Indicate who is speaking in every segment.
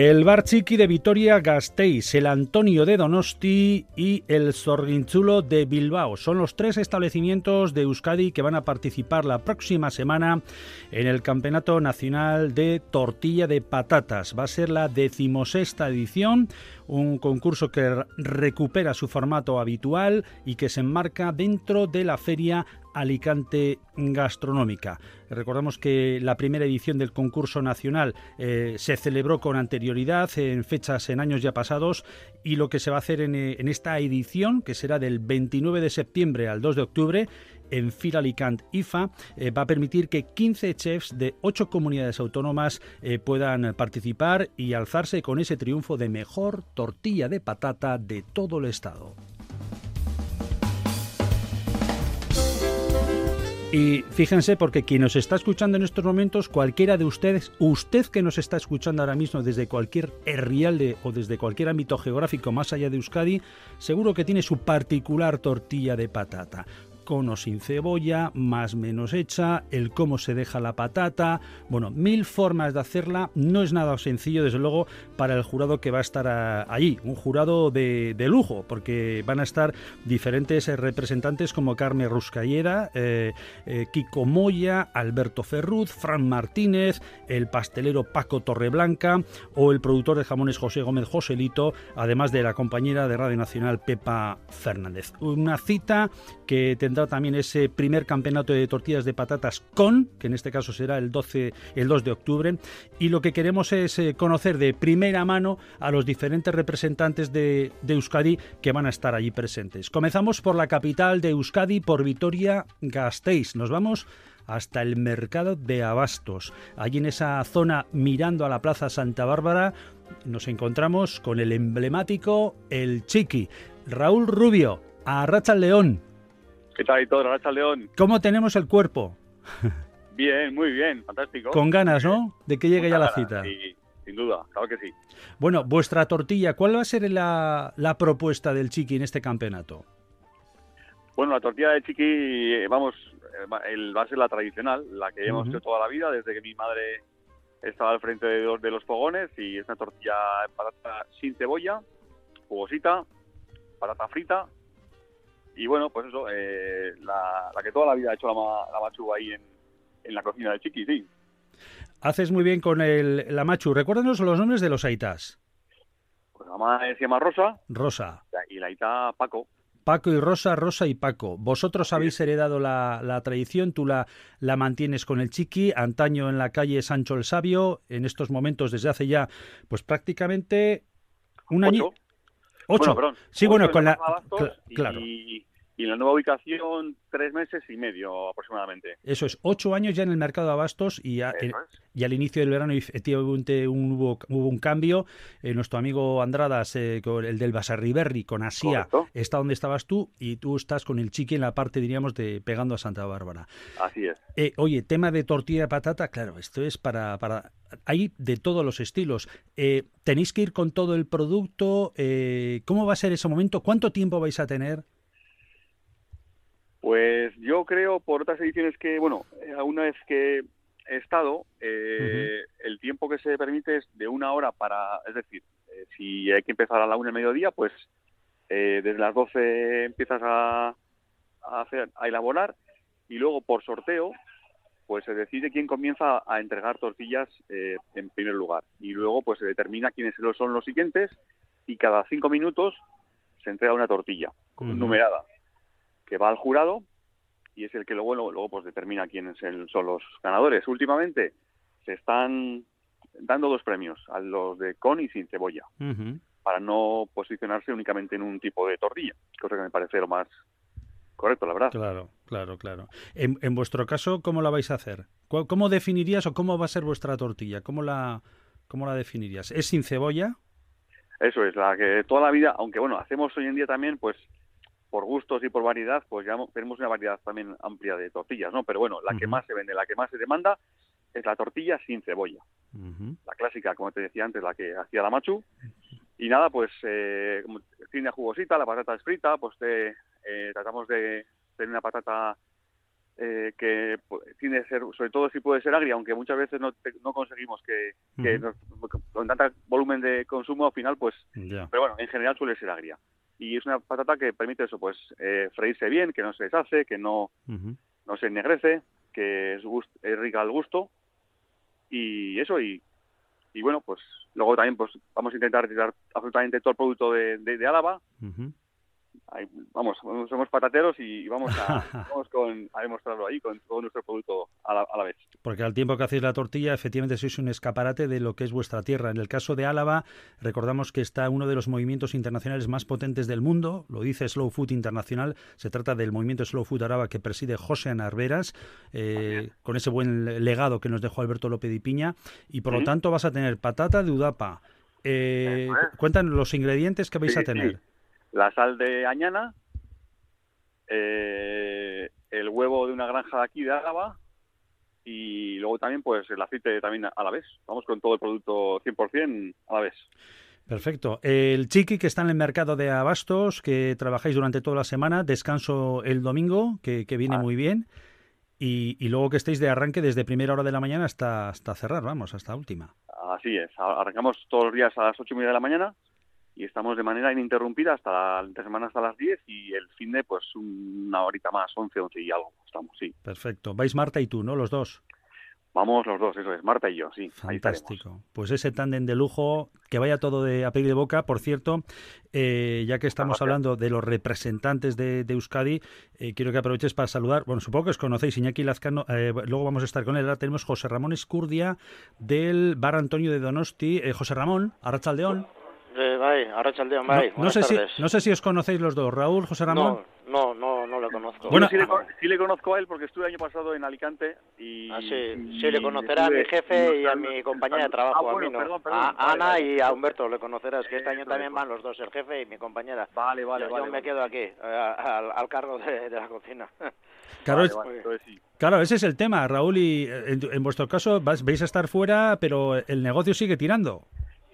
Speaker 1: El Bar Chiqui de Vitoria Gasteiz, el Antonio de Donosti y el Zorguinchulo de Bilbao. Son los tres establecimientos de Euskadi que van a participar la próxima semana en el Campeonato Nacional de Tortilla de Patatas. Va a ser la decimosexta edición, un concurso que recupera su formato habitual y que se enmarca dentro de la Feria Alicante Gastronómica. Recordamos que la primera edición del concurso nacional eh, se celebró con anterioridad en fechas en años ya pasados y lo que se va a hacer en, eh, esta edición, que será del 29 de septiembre al 2 de octubre, en Fil Alicante IFA eh, va a permitir que 15 chefs de 8 comunidades autónomas puedan participar y alzarse con ese triunfo de mejor tortilla de patata de todo el estado. Y fíjense, porque quien nos está escuchando en estos momentos, cualquiera de ustedes, usted que nos está escuchando ahora mismo desde cualquier herrialde o desde cualquier ámbito geográfico más allá de Euskadi, seguro que tiene su particular tortilla de patata con o sin cebolla, más menos hecha, el cómo se deja la patata, bueno, mil formas de hacerla, no es nada sencillo desde luego para el jurado que va a estar allí, un jurado de, lujo, porque van a estar diferentes eh, representantes como Carmen Ruscalleda, eh, eh, Kiko Moya, Alberto Ferruz, Fran Martínez, el pastelero Paco Torreblanca o el productor de jamones José Gómez Joselito, además de la compañera de Radio Nacional Pepa Fernández. Una cita que tendrá también ese primer campeonato de tortillas de patatas con, que en este caso será el 12, el 2 de octubre, y lo que queremos es eh, conocer de primera mano a los diferentes representantes de, Euskadi que van a estar allí presentes. Comenzamos por la capital de Euskadi, por Vitoria Gasteiz. Nos vamos hasta el mercado de Abastos. Allí en esa zona mirando a la Plaza Santa Bárbara nos encontramos con el emblemático El Chiqui. Raúl Rubio, a Racha León.
Speaker 2: ¿Qué tal y todo, Racha León?
Speaker 1: ¿Cómo tenemos el cuerpo?
Speaker 2: Bien, muy bien, fantástico.
Speaker 1: Con ganas, ¿no? De que llegue ya la cita.
Speaker 2: Sí, sin duda, claro que sí.
Speaker 1: Bueno, vuestra tortilla, ¿cuál va a ser la, propuesta del Chiqui en este campeonato?
Speaker 2: Bueno, la tortilla de Chiqui, vamos, el, va a ser la tradicional, la que hemos hecho toda la vida, desde que mi madre estaba al frente de, de los fogones, y es una tortilla patata sin cebolla, jugosita, patata frita, y bueno, pues eso, eh, la, que toda la vida ha hecho la, la machu ahí en, en, la cocina de Chiqui, sí.
Speaker 1: Haces muy bien con el, la machu. Recuérdanos los nombres de los aitas.
Speaker 2: Pues la mamá se llama Rosa.
Speaker 1: Rosa.
Speaker 2: Y la aita Paco.
Speaker 1: Paco y Rosa, Rosa y Paco. Vosotros habéis heredado la, la, tradición, tú la, la mantienes con el chiqui, antaño en la calle Sancho el Sabio, en estos momentos desde hace ya, pues prácticamente un año. Ocho. sí, bueno, con la...
Speaker 2: claro. Y, y en la nueva ubicación tres meses y medio aproximadamente.
Speaker 1: Eso es, ocho años ya en el mercado de abastos y, y al inicio del verano efectivamente un, hubo, hubo un cambio. Eh, nuestro amigo Andradas, eh, el del Basarriberri, con Asia, está donde estabas tú y tú estás con el chiqui en la parte, diríamos, de pegando a Santa Bárbara.
Speaker 2: Así es.
Speaker 1: Eh, oye, tema de tortilla de patata, claro, esto es para... para hay de todos los estilos. ¿Tenéis que ir con todo el producto? ¿Cómo va a ser ese momento? ¿Cuánto tiempo vais a tener?
Speaker 2: Pues yo creo, por otras ediciones que, bueno, eh, una vez que he estado, eh, el tiempo que se permite es de una hora para, es decir, eh, si hay que empezar a la una del mediodía, pues desde las doce empiezas a, hacer, a elaborar y luego por sorteo, pues se decide quién comienza a entregar tortillas en primer lugar. Y luego pues se determina quiénes son los siguientes y cada cinco minutos se entrega una tortilla numerada que va al jurado y es el que luego, luego, pues determina quiénes son los ganadores. Últimamente se están dando dos premios, a los de con y sin cebolla, para no posicionarse únicamente en un tipo de tortilla, cosa que me parece lo más correcto, la verdad.
Speaker 1: Claro, claro, claro. En, en vuestro caso, ¿cómo la vais a hacer? ¿Cómo definirías o cómo va a ser vuestra tortilla? ¿Cómo la, cómo la definirías? ¿Es sin cebolla?
Speaker 2: Eso es, la que toda la vida, aunque bueno, hacemos hoy en día también, pues por gustos y por variedad, pues ya tenemos una variedad también amplia de tortillas, ¿no? Pero bueno, la que más se vende, la que más se demanda es la tortilla sin cebolla. La clásica, como te decía antes, la que hacía la machu. Y nada, pues eh, tiene jugosita, la patata es frita, pues te, eh, tratamos de tener una patata eh, que tiene ser, sobre todo si puede ser agria, aunque muchas veces no, no conseguimos que, con tanto volumen de consumo al final, pues, pero bueno, en general suele ser agria. Y es una patata que permite eso, pues eh, freírse bien, que no se deshace, que no, no se ennegrece, que es, es rica al gusto. Y eso y, y bueno, pues luego también pues vamos a intentar retirar absolutamente todo el producto de, de, Álava vamos, somos patateros y vamos a, con, a demostrarlo ahí con todo nuestro producto a la, vez.
Speaker 1: Porque al tiempo que hacéis la tortilla, efectivamente sois un escaparate de lo que es vuestra tierra. En el caso de Álava, recordamos que está uno de los movimientos internacionales más potentes del mundo, lo dice Slow Food Internacional, se trata del movimiento Slow Food Araba que preside José Anarveras, eh, con ese buen legado que nos dejó Alberto López y Piña, y por lo tanto vas a tener patata de Udapa. Eh, cuéntanos los ingredientes que vais a tener
Speaker 2: la sal de añana, eh, el huevo de una granja de aquí de Álava y luego también pues el aceite también a la vez. Vamos con todo el producto 100% a la vez.
Speaker 1: Perfecto. El chiqui que está en el mercado de abastos, que trabajáis durante toda la semana, descanso el domingo, que, viene ah. muy bien. Y, y, luego que estéis de arranque desde primera hora de la mañana hasta, hasta cerrar, vamos, hasta última.
Speaker 2: Así es. Arrancamos todos los días a las ocho y media de la mañana y estamos de manera ininterrumpida hasta la entre semana hasta las 10 y el fin de pues una horita más, 11, 11 y algo, estamos, sí.
Speaker 1: Perfecto. Vais Marta y tú, ¿no? Los dos.
Speaker 2: Vamos los dos, eso es, Marta y yo, sí.
Speaker 1: Fantástico. Pues ese tándem de lujo, que vaya todo de, a pedir de boca. Por cierto, eh, ya que estamos hablando de los representantes de, Euskadi, eh, quiero que aproveches para saludar. Bueno, supongo que os conocéis, Iñaki Lazcano, eh, luego vamos a estar con él. Ahora tenemos José Ramón Escurdia del Bar Antonio de Donosti. José Ramón, Arrachaldeón.
Speaker 3: No, sé
Speaker 1: si, no sé si os conocéis los dos, Raúl, José Ramón.
Speaker 3: No, no, no, lo conozco.
Speaker 2: Bueno, sí le, conozco a él porque estuve el año pasado en Alicante y...
Speaker 3: Ah, sí, sí, le conocerá a mi jefe y a mi compañera de trabajo, a mí no. a Ana y a Humberto le conocerás, que este año también van los dos, el jefe y mi compañera.
Speaker 2: Vale, vale,
Speaker 3: yo,
Speaker 2: vale.
Speaker 3: Yo me quedo aquí, eh, al, cargo de, la cocina.
Speaker 1: Claro, claro, ese es el tema, Raúl, y eh, en, vuestro caso vais a estar fuera, pero el negocio sigue tirando.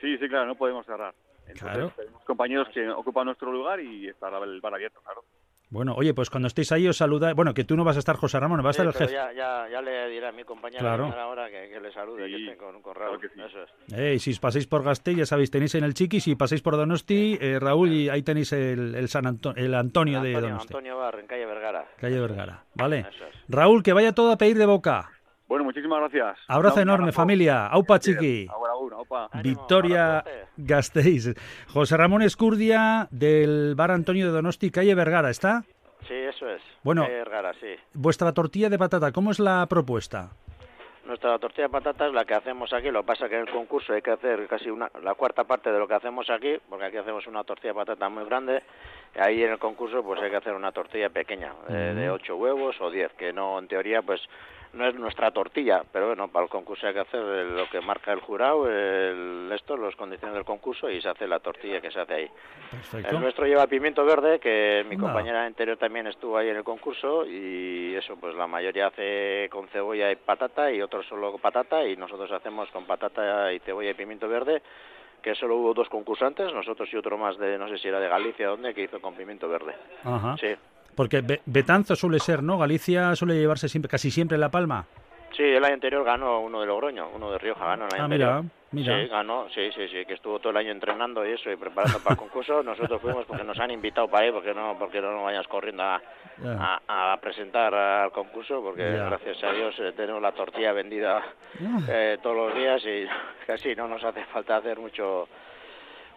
Speaker 2: Sí, sí, claro, no podemos cerrar. Entonces, tenemos compañeros que ocupan nuestro lugar y está el bar abierto, claro.
Speaker 1: Bueno, oye, pues cuando estéis ahí os saluda. Bueno, que tú no vas a estar, José Ramón, va a estar el jefe.
Speaker 3: Ya, ya, ya, le diré a mi compañero claro. ahora que, le salude, que esté con, con Raúl. Eso es.
Speaker 1: Eh, si pasáis por Gasteiz, ya sabéis, tenéis en el Chiqui. Si pasáis por Donosti, eh, Raúl, y ahí tenéis el, el, San el Antonio, de Donosti.
Speaker 3: Antonio Bar, en calle Vergara.
Speaker 1: Calle Vergara, vale. Raúl, que vaya todo a pedir de boca.
Speaker 2: Bueno, muchísimas gracias.
Speaker 1: Abrazo enorme, familia. Aupa chiqui. Victoria Gasteiz. José Ramón Escurdia del Bar Antonio de Donosti, calle Vergara, ¿está?
Speaker 3: Sí, eso es.
Speaker 1: Bueno,
Speaker 3: Vergara, sí.
Speaker 1: vuestra tortilla de patata, ¿cómo es la propuesta?
Speaker 3: Nuestra tortilla de patata es la que hacemos aquí, lo que pasa que en el concurso hay que hacer casi una, la cuarta parte de lo que hacemos aquí, porque aquí hacemos una tortilla de patata muy grande, y ahí en el concurso pues hay que hacer una tortilla pequeña, de, de 8 huevos o 10, que no, en teoría pues no es nuestra tortilla, pero bueno, para el concurso hay que hacer lo que marca el jurado, el, esto, las condiciones del concurso y se hace la tortilla que se hace ahí. El nuestro lleva pimiento verde, que mi compañera anterior también estuvo ahí en el concurso y eso, pues la mayoría hace con cebolla y patata y otros solo patata y nosotros hacemos con patata y cebolla y pimiento verde que solo hubo dos concursantes, nosotros y otro más de, no sé si era de Galicia o dónde, que hizo con pimiento verde.
Speaker 1: Ajá. Sí. Porque Betanzo suele ser, ¿no? Galicia suele llevarse siempre, casi siempre la palma.
Speaker 3: Sí, el año anterior ganó uno de Logroño, uno de Rioja ganó el año
Speaker 1: ah,
Speaker 3: mira,
Speaker 1: mira.
Speaker 3: Sí, ganó, sí, sí, sí, que estuvo todo el año entrenando y eso y preparando para el concurso. Nosotros fuimos porque nos han invitado para ahí, porque no, porque no nos vayas corriendo a, a, presentar al concurso, porque gracias a Dios eh, tenemos la tortilla vendida eh, todos los días y casi no nos hace falta hacer mucho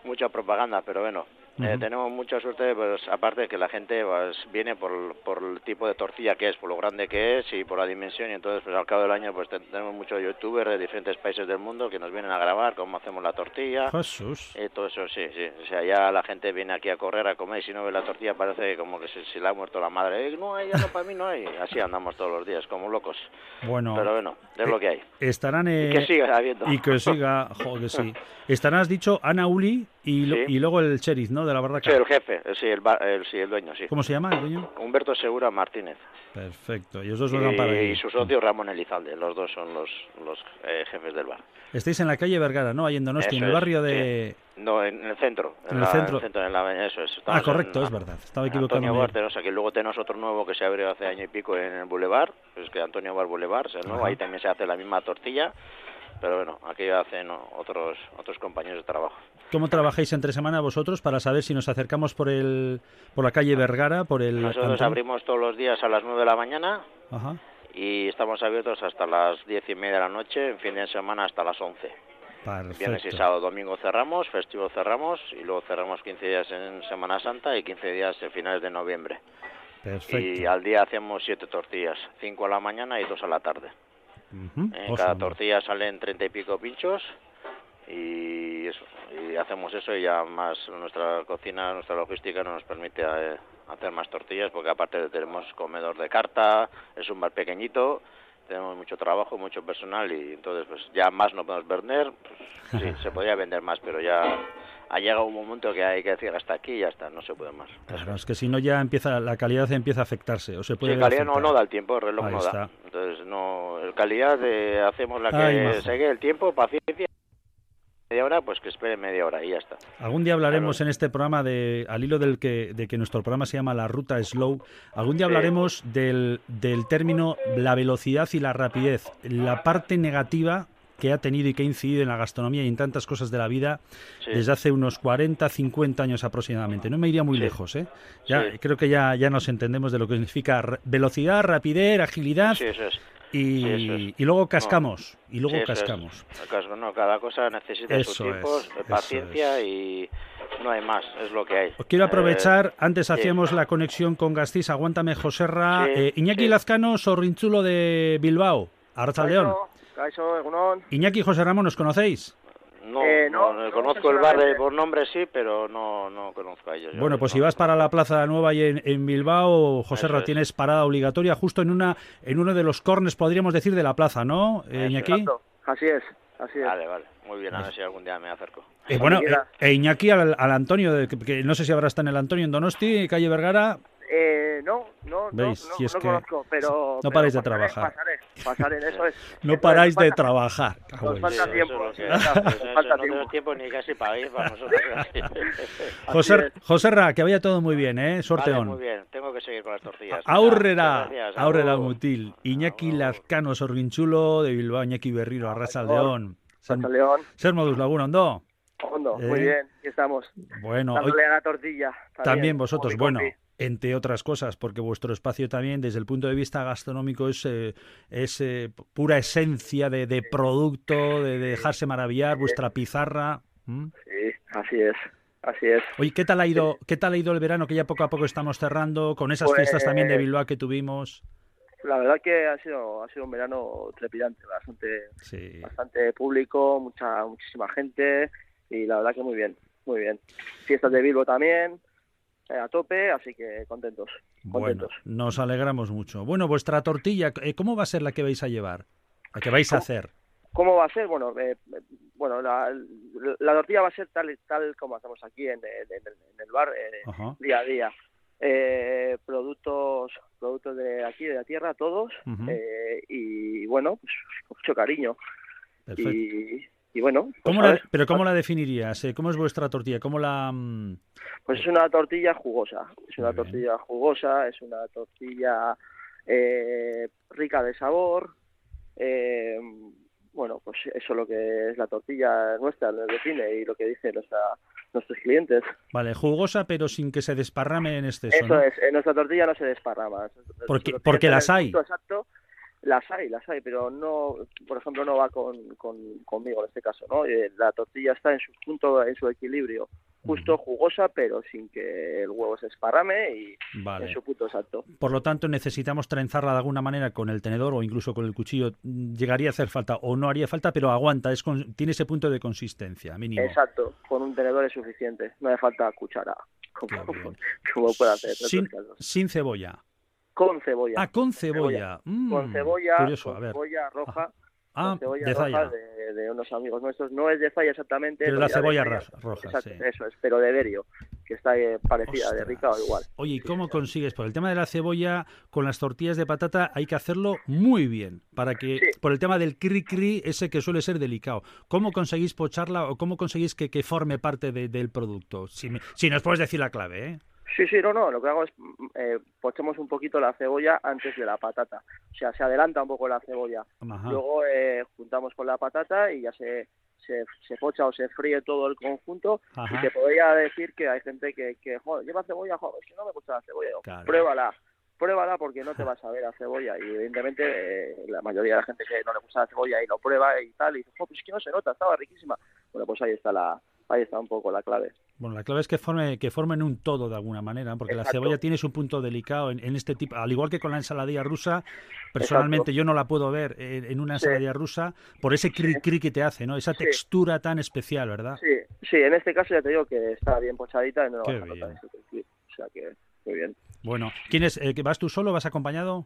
Speaker 3: mucha propaganda, pero bueno, eh, tenemos mucha suerte, pues aparte de que la gente pues, viene por, por el tipo de tortilla que es, por lo grande que es y por la dimensión y entonces pues al cabo del año pues tenemos muchos youtubers de diferentes países del mundo que nos vienen a grabar cómo hacemos la tortilla.
Speaker 1: Jesús.
Speaker 3: Y todo eso, sí, sí. O sea, ya la gente viene aquí a correr a comer y si no ve la tortilla parece como que se, le ha muerto la madre. Eh, no, ya no, para mí no hay. Así andamos todos los días, como locos.
Speaker 1: Bueno.
Speaker 3: Pero bueno, es lo que hay.
Speaker 1: Estarán...
Speaker 3: y que siga habiendo.
Speaker 1: Y que siga, joder, sí. Estarán, has dicho, Ana Uli y, y luego el sheriff, ¿no? De la barraca.
Speaker 3: Sí, el jefe, sí, el, el, sí, el dueño, sí.
Speaker 1: ¿Cómo se llama el dueño?
Speaker 3: Humberto Segura Martínez.
Speaker 1: Perfecto, y los dos van para.
Speaker 3: Y su socio Ramón Elizalde, los dos son los, los eh, jefes del bar.
Speaker 1: Estáis en la calle Vergara, ¿no? Ahí en Donosti, en el barrio de...
Speaker 3: No, en el centro.
Speaker 1: En el centro.
Speaker 3: En la, eso es.
Speaker 1: Ah, correcto,
Speaker 3: en-
Speaker 1: es verdad. Estaba equivocado.
Speaker 3: Antonio Bar, aquí. Luego tenemos otro nuevo que se abrió hace año y pico en el Boulevard, pues que Antonio Bar Boulevard, es el nuevo.
Speaker 1: Ajá.
Speaker 3: Ahí también se hace la misma tortilla, pero bueno, aquí hacen otros otros compañeros de trabajo.
Speaker 1: ¿Cómo trabajáis entre semana vosotros para saber si nos acercamos por el por la calle Vergara, por el
Speaker 3: Nosotros abrimos todos los días a las 9 de la mañana
Speaker 1: Ajá.
Speaker 3: y estamos abiertos hasta las diez y media de la noche, en fin de semana hasta las 11. Viernes y sábado, domingo cerramos, festivo cerramos y luego cerramos 15 días en Semana Santa y 15 días en finales de noviembre.
Speaker 1: Perfecto.
Speaker 3: Y al día hacemos siete tortillas, cinco a la mañana y dos a la tarde. En
Speaker 1: Ojo,
Speaker 3: cada tortilla salen treinta y pico pinchos y eso, y hacemos eso y ya más nuestra cocina, nuestra logística no nos permite eh, hacer más tortillas porque aparte tenemos comedor de carta, es un bar pequeñito, tenemos mucho trabajo, mucho personal y entonces pues ya más no podemos vender, pues, sí, se podría vender más, pero ya ha llegado un momento que hay que decir hasta aquí y ya está, no se puede más.
Speaker 1: Claro, es que si no ya empieza la calidad empieza a afectarse o se puede
Speaker 3: Sí, calidad no, no da el tiempo, el reloj
Speaker 1: Ahí
Speaker 3: no
Speaker 1: está.
Speaker 3: da. Entonces, no, el calidad de, hacemos la que sigue el tiempo, paciencia, media hora, pues que espere media hora y ya está.
Speaker 1: Algún día hablaremos
Speaker 3: Claro.
Speaker 1: en este programa de, al hilo del que, de que nuestro programa se llama La Ruta Slow, algún día hablaremos del, del término la velocidad y la rapidez, la parte negativa que ha tenido y que ha incidido en la gastronomía y en tantas cosas de la vida
Speaker 3: Sí.
Speaker 1: desde hace unos 40, 50 años aproximadamente. No me iría muy
Speaker 3: Sí.
Speaker 1: lejos, ¿eh? Ya,
Speaker 3: Sí.
Speaker 1: Creo que ya, ya nos entendemos de lo que significa velocidad, rapidez, agilidad
Speaker 3: Sí, eso es.
Speaker 1: y,
Speaker 3: sí, eso es.
Speaker 1: y luego cascamos. Y luego
Speaker 3: es.
Speaker 1: cascamos.
Speaker 3: Acaso no, cada cosa necesita sus
Speaker 1: Eso es,
Speaker 3: tiempos, de
Speaker 1: eso
Speaker 3: paciencia y no hay más, es lo que hay.
Speaker 1: Os quiero
Speaker 3: Eh,
Speaker 1: aprovechar, antes
Speaker 3: sí.
Speaker 1: hacíamos la conexión con Gastís, aguántame Joserra,
Speaker 3: Sí,
Speaker 1: eh, Iñaki
Speaker 3: sí.
Speaker 1: Lazcano, Sorrinchulo de Bilbao, Arrachaldeón.
Speaker 4: Kaixo, Egunon.
Speaker 1: Iñaki y José Ramón, ¿nos conocéis?
Speaker 3: no,
Speaker 4: Eh,
Speaker 3: no,
Speaker 4: no,
Speaker 3: no,
Speaker 4: no
Speaker 3: conozco el bar de-
Speaker 4: personalmente.
Speaker 3: por nombre sí, pero no, no conozco a ellos.
Speaker 1: Bueno, pues
Speaker 3: no.
Speaker 1: si vas para la Plaza Nueva y en, en Bilbao,
Speaker 3: Eso es.
Speaker 1: tienes parada obligatoria justo en una en uno de los cornes, podríamos decir, de la plaza, ¿no, eh, Iñaki?
Speaker 4: Exacto. Así es, así es.
Speaker 3: Vale, vale, muy bien, a ver si algún día me acerco.
Speaker 1: Eh, bueno, eh, e Iñaki al, al Antonio, de- que, que no sé si ahora está en el Antonio en Donosti, calle Vergara.
Speaker 4: Eh, no, no, no,
Speaker 1: ¿Veis?
Speaker 4: no,
Speaker 1: Si es
Speaker 4: no
Speaker 1: que
Speaker 4: conozco, pero...
Speaker 1: no
Speaker 4: pero
Speaker 1: paráis de
Speaker 4: pasaré,
Speaker 1: trabajar.
Speaker 4: Pasaré, pasaré, eso es.
Speaker 1: No paráis de trabajar.
Speaker 4: Nos falta tiempo,
Speaker 3: eso,
Speaker 4: falta
Speaker 3: no tenemos tiempo ni casi para ir para nosotros.
Speaker 1: José. Joserra, que vaya todo muy bien, ¿eh?
Speaker 3: Vale,
Speaker 1: Sorteón.
Speaker 3: muy bien, tengo que seguir con las tortillas.
Speaker 1: Aurrera, aurrera mutil. Iñaki
Speaker 3: Agur.
Speaker 1: Lazcano Sorguinchulo de Bilbao, Iñaki Berriro, Arrasaldeón.
Speaker 4: León,
Speaker 1: Ser modus laguna, ondo.
Speaker 4: hondo,
Speaker 1: Eh.
Speaker 4: muy bien, aquí estamos.
Speaker 1: Bueno, hoy
Speaker 4: Dándole a la tortilla.
Speaker 1: también vosotros, bueno. Entre otras cosas, porque vuestro espacio también, desde el punto de vista gastronómico, es, eh, es eh, pura esencia de, de producto, de dejarse maravillar, vuestra pizarra. ¿m?
Speaker 4: Sí, así es, así es.
Speaker 1: Oye, ¿qué tal ha ido, qué tal ha ido el verano que ya poco a poco estamos cerrando con esas
Speaker 4: Pues-
Speaker 1: fiestas también de Bilbao que tuvimos?
Speaker 4: La verdad que ha sido, ha sido un verano trepidante, bastante,
Speaker 1: Sí.
Speaker 4: bastante público, mucha, muchísima gente y la verdad que muy bien, muy bien. Fiestas de Bilbo también, a tope, así que contentos,
Speaker 1: Bueno,
Speaker 4: contentos.
Speaker 1: nos alegramos mucho. Bueno, vuestra tortilla, eh, ¿cómo va a ser la que vais a llevar? La que vais a hacer.
Speaker 4: ¿Cómo va a ser? Bueno, eh, eh, bueno la, la tortilla va a ser tal tal como hacemos aquí en, el- en el, en el bar, eh, día a día. Eh, productos productos de aquí, de la tierra, todos, eh, y bueno, pues mucho cariño.
Speaker 1: Perfecto.
Speaker 4: Y, y bueno, pues,
Speaker 1: ¿Cómo
Speaker 4: a
Speaker 1: la-
Speaker 4: ver,
Speaker 1: ¿Pero cómo la definirías? eh? ¿Cómo es vuestra tortilla? ¿Cómo la...? mm,
Speaker 4: Pues es una tortilla jugosa, es una
Speaker 1: bien.
Speaker 4: tortilla jugosa, es una tortilla eh, rica de sabor. eh, bueno, pues eso es lo que es la tortilla nuestra, nos define y lo que dicen nuestra, nuestros clientes.
Speaker 1: Vale, jugosa pero sin que se desparrame en exceso,
Speaker 4: Eso
Speaker 1: ¿no?
Speaker 4: es, en nuestra tortilla no se desparrama.
Speaker 1: Porque- porque las hay.
Speaker 4: Exacto, las hay, las hay, pero no, por ejemplo, no va con, con- conmigo en este caso, ¿no? Eh, La tortilla está en su punto, en su equilibrio, justo jugosa, pero sin que el huevo se esparrame y en
Speaker 1: Vale.
Speaker 4: su punto exacto.
Speaker 1: Por lo tanto, necesitamos trenzarla de alguna manera con el tenedor o incluso con el cuchillo. Llegaría a hacer falta o no haría falta, pero aguanta, es con- tiene ese punto de consistencia, mínimo.
Speaker 4: Exacto, con un tenedor es suficiente, no hace falta cuchara, como, puede hacer. en
Speaker 1: sin cebolla.
Speaker 4: Con cebolla.
Speaker 1: Ah, con cebolla. Mm,
Speaker 4: con cebolla,
Speaker 1: Curioso,
Speaker 4: con
Speaker 1: a ver.
Speaker 4: cebolla roja,
Speaker 1: Ah,
Speaker 4: con cebolla
Speaker 1: de
Speaker 4: roja de, de unos amigos nuestros. No es de Zaya exactamente.
Speaker 1: Pero es la cebolla roja,
Speaker 4: Exacto,
Speaker 1: sí.
Speaker 4: Eso es, pero de Derio, que está eh, parecida de rica o igual.
Speaker 1: Oye, ¿y cómo consigues? Por el tema de la cebolla, con las tortillas de patata hay que hacerlo muy bien, para que, por el tema del cri cri, ese que suele ser delicado. ¿Cómo conseguís pocharla o cómo conseguís que, que forme parte del producto? Si, si nos puedes decir la clave, ¿eh?
Speaker 4: Sí, sí, no, no, lo que hago es mm, eh, pochemos un poquito la cebolla antes de la patata. O sea, se adelanta un poco la cebolla. Luego eh, juntamos con la patata y ya se, se, se, pocha o se fríe todo el conjunto. Y te podría decir que hay gente que, que joder, lleva cebolla, joder, si no me gusta la cebolla. Pruébala, pruébala porque no te vas a ver la cebolla. Y evidentemente eh, la mayoría de la gente que no le gusta la cebolla y lo prueba y tal, y dice, joder, pues es que no se nota, estaba riquísima. Bueno, pues ahí está la, ahí está un poco la clave.
Speaker 1: Bueno, la clave es que forme que formen un todo de alguna manera, porque la cebolla tiene su punto delicado en, este tipo, al igual que con la ensaladilla rusa. Personalmente yo no la puedo ver en, una ensaladilla rusa por ese cri cri que te hace, ¿no? Esa textura tan especial, ¿verdad?
Speaker 4: Sí, sí. En este caso ya te digo que está bien pochadita y no vas a notar ese O sea que muy bien.
Speaker 1: Bueno, ¿quién es? Eh, ¿Vas tú solo? ¿Vas acompañado?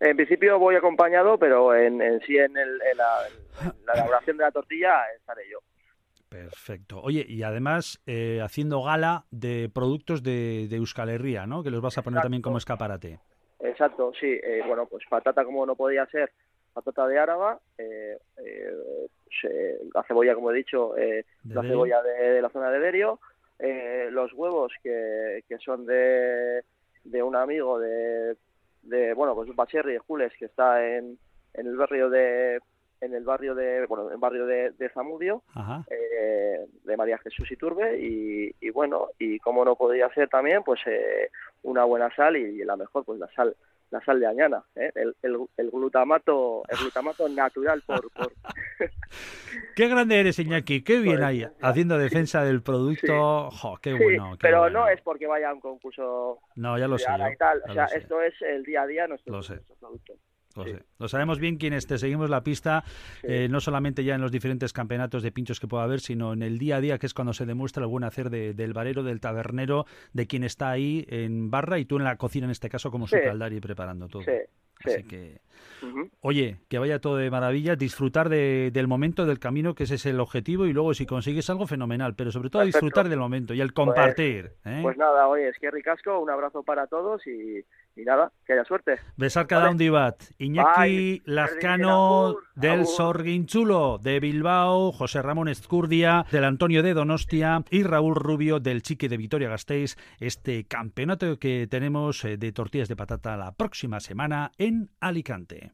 Speaker 4: En principio voy acompañado, pero en, sí en, la elaboración de la tortilla estaré yo.
Speaker 1: Perfecto. Oye, y además eh, haciendo gala de productos de, de Euskal Herria, ¿no? Que los vas a poner también como escaparate.
Speaker 4: Exacto, sí. Eh, bueno, pues patata como no podía ser, patata de Áraba, eh, la cebolla, como he dicho, la cebolla de, la zona de Derio, los huevos que, que son de, de un amigo de, de bueno, pues Bacherri de Jules, que está en, en el barrio de en el barrio de bueno en el barrio de, Zamudio eh, de María Jesús Iturbe y, y bueno y como no podía ser también pues eh, una buena sal y, la mejor pues la sal la sal de añana ¿eh? el, el, glutamato el glutamato natural por,
Speaker 1: qué grande eres Iñaki qué bien ahí haciendo defensa del producto. Qué bueno
Speaker 4: pero no es porque vaya a un concurso
Speaker 1: no ya lo sé
Speaker 4: o sea esto es el día a día nuestro,
Speaker 1: lo sé. producto lo, sabemos bien quienes te seguimos la pista, eh, no solamente ya en los diferentes campeonatos de pinchos que pueda haber, sino en el día a día, que es cuando se demuestra el buen hacer del barero, del tabernero, de quien está ahí en barra y tú en la cocina, en este caso, como su y preparando todo. Así que, oye, que vaya todo de maravilla, disfrutar del momento, del camino, que ese es el objetivo, y luego si consigues algo, fenomenal, pero sobre todo disfrutar del momento y el pues, compartir.
Speaker 4: ¿eh? Pues, nada, oye, es que ricasco, un abrazo para todos y y nada, que haya suerte.
Speaker 1: Besar cada un divat. Iñaki Lazcano del Sorguinchulo de Bilbao, José Ramón Escurdia del Antonio de Donostia y Raúl Rubio del Chique de Vitoria Gasteiz. Este campeonato que tenemos eh, de tortillas de patata la próxima semana en Alicante.